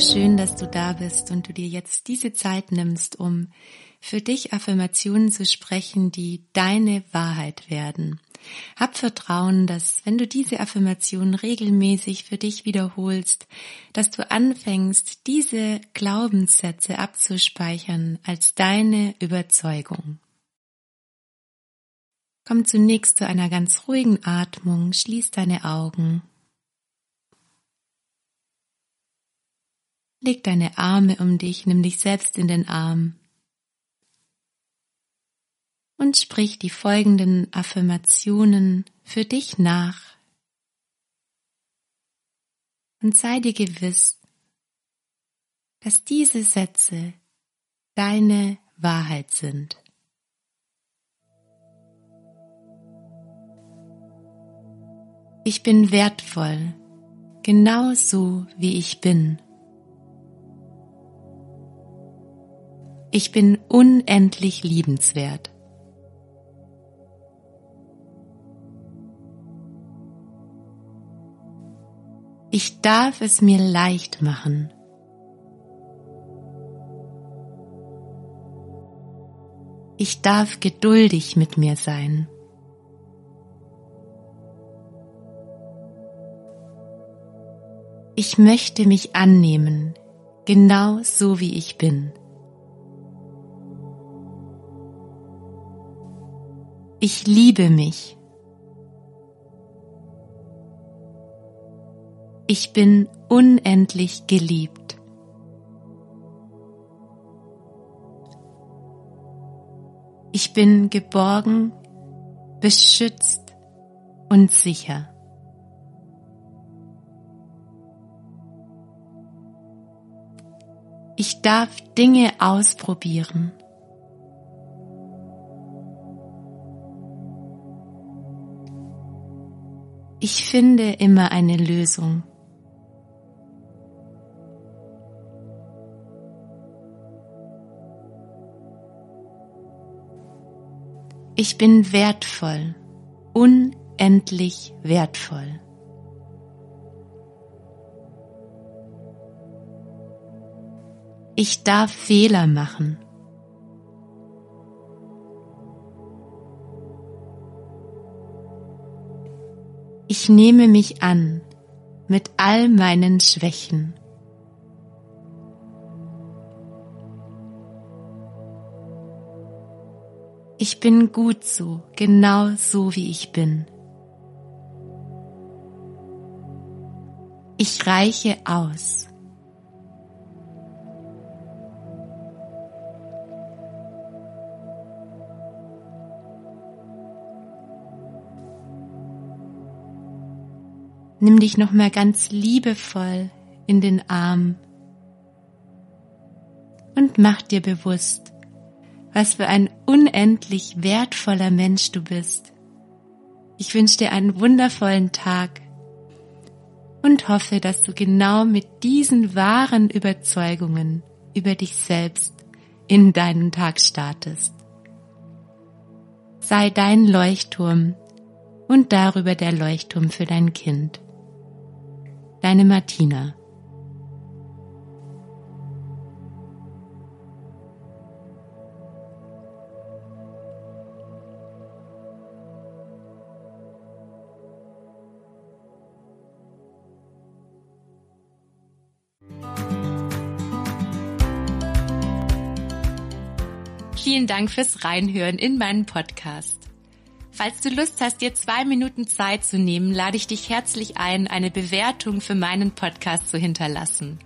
schön, dass du da bist und du dir jetzt diese Zeit nimmst, um für dich Affirmationen zu sprechen, die deine Wahrheit werden. Hab Vertrauen, dass wenn du diese Affirmationen regelmäßig für dich wiederholst, dass du anfängst, diese Glaubenssätze abzuspeichern als deine Überzeugung. Komm zunächst zu einer ganz ruhigen Atmung, schließ deine Augen Leg deine Arme um dich, nimm dich selbst in den Arm und sprich die folgenden Affirmationen für dich nach. Und sei dir gewiss, dass diese Sätze deine Wahrheit sind. Ich bin wertvoll, genau so wie ich bin. Ich bin unendlich liebenswert. Ich darf es mir leicht machen. Ich darf geduldig mit mir sein. Ich möchte mich annehmen, genau so wie ich bin. Ich liebe mich. Ich bin unendlich geliebt. Ich bin geborgen, beschützt und sicher. Ich darf Dinge ausprobieren. Ich finde immer eine Lösung. Ich bin wertvoll, unendlich wertvoll. Ich darf Fehler machen. Ich nehme mich an mit all meinen Schwächen. Ich bin gut so, genau so wie ich bin. Ich reiche aus. Nimm dich nochmal ganz liebevoll in den Arm und mach dir bewusst, was für ein unendlich wertvoller Mensch du bist. Ich wünsche dir einen wundervollen Tag und hoffe, dass du genau mit diesen wahren Überzeugungen über dich selbst in deinen Tag startest. Sei dein Leuchtturm und darüber der Leuchtturm für dein Kind. Deine Martina. Vielen Dank fürs Reinhören in meinen Podcast. Falls du Lust hast, dir zwei Minuten Zeit zu nehmen, lade ich dich herzlich ein, eine Bewertung für meinen Podcast zu hinterlassen.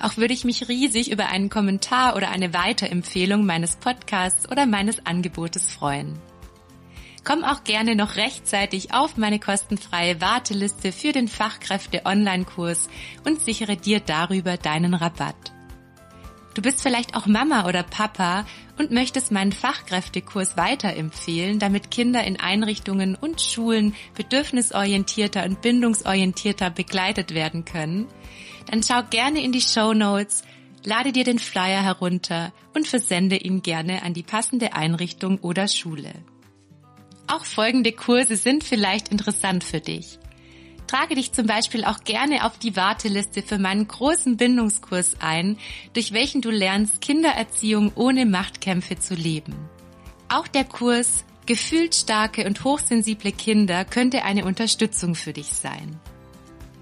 Auch würde ich mich riesig über einen Kommentar oder eine Weiterempfehlung meines Podcasts oder meines Angebotes freuen. Komm auch gerne noch rechtzeitig auf meine kostenfreie Warteliste für den Fachkräfte-Online-Kurs und sichere dir darüber deinen Rabatt. Du bist vielleicht auch Mama oder Papa und möchtest meinen Fachkräftekurs weiterempfehlen, damit Kinder in Einrichtungen und Schulen bedürfnisorientierter und bindungsorientierter begleitet werden können, dann schau gerne in die Show Notes, lade dir den Flyer herunter und versende ihn gerne an die passende Einrichtung oder Schule. Auch folgende Kurse sind vielleicht interessant für dich. Trage dich zum Beispiel auch gerne auf die Warteliste für meinen großen Bindungskurs ein, durch welchen du lernst, Kindererziehung ohne Machtkämpfe zu leben. Auch der Kurs Gefühlt starke und hochsensible Kinder könnte eine Unterstützung für dich sein.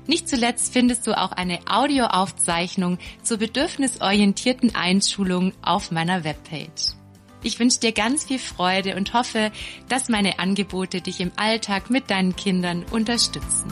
Nicht zuletzt findest du auch eine Audioaufzeichnung zur bedürfnisorientierten Einschulung auf meiner Webpage. Ich wünsche dir ganz viel Freude und hoffe, dass meine Angebote dich im Alltag mit deinen Kindern unterstützen.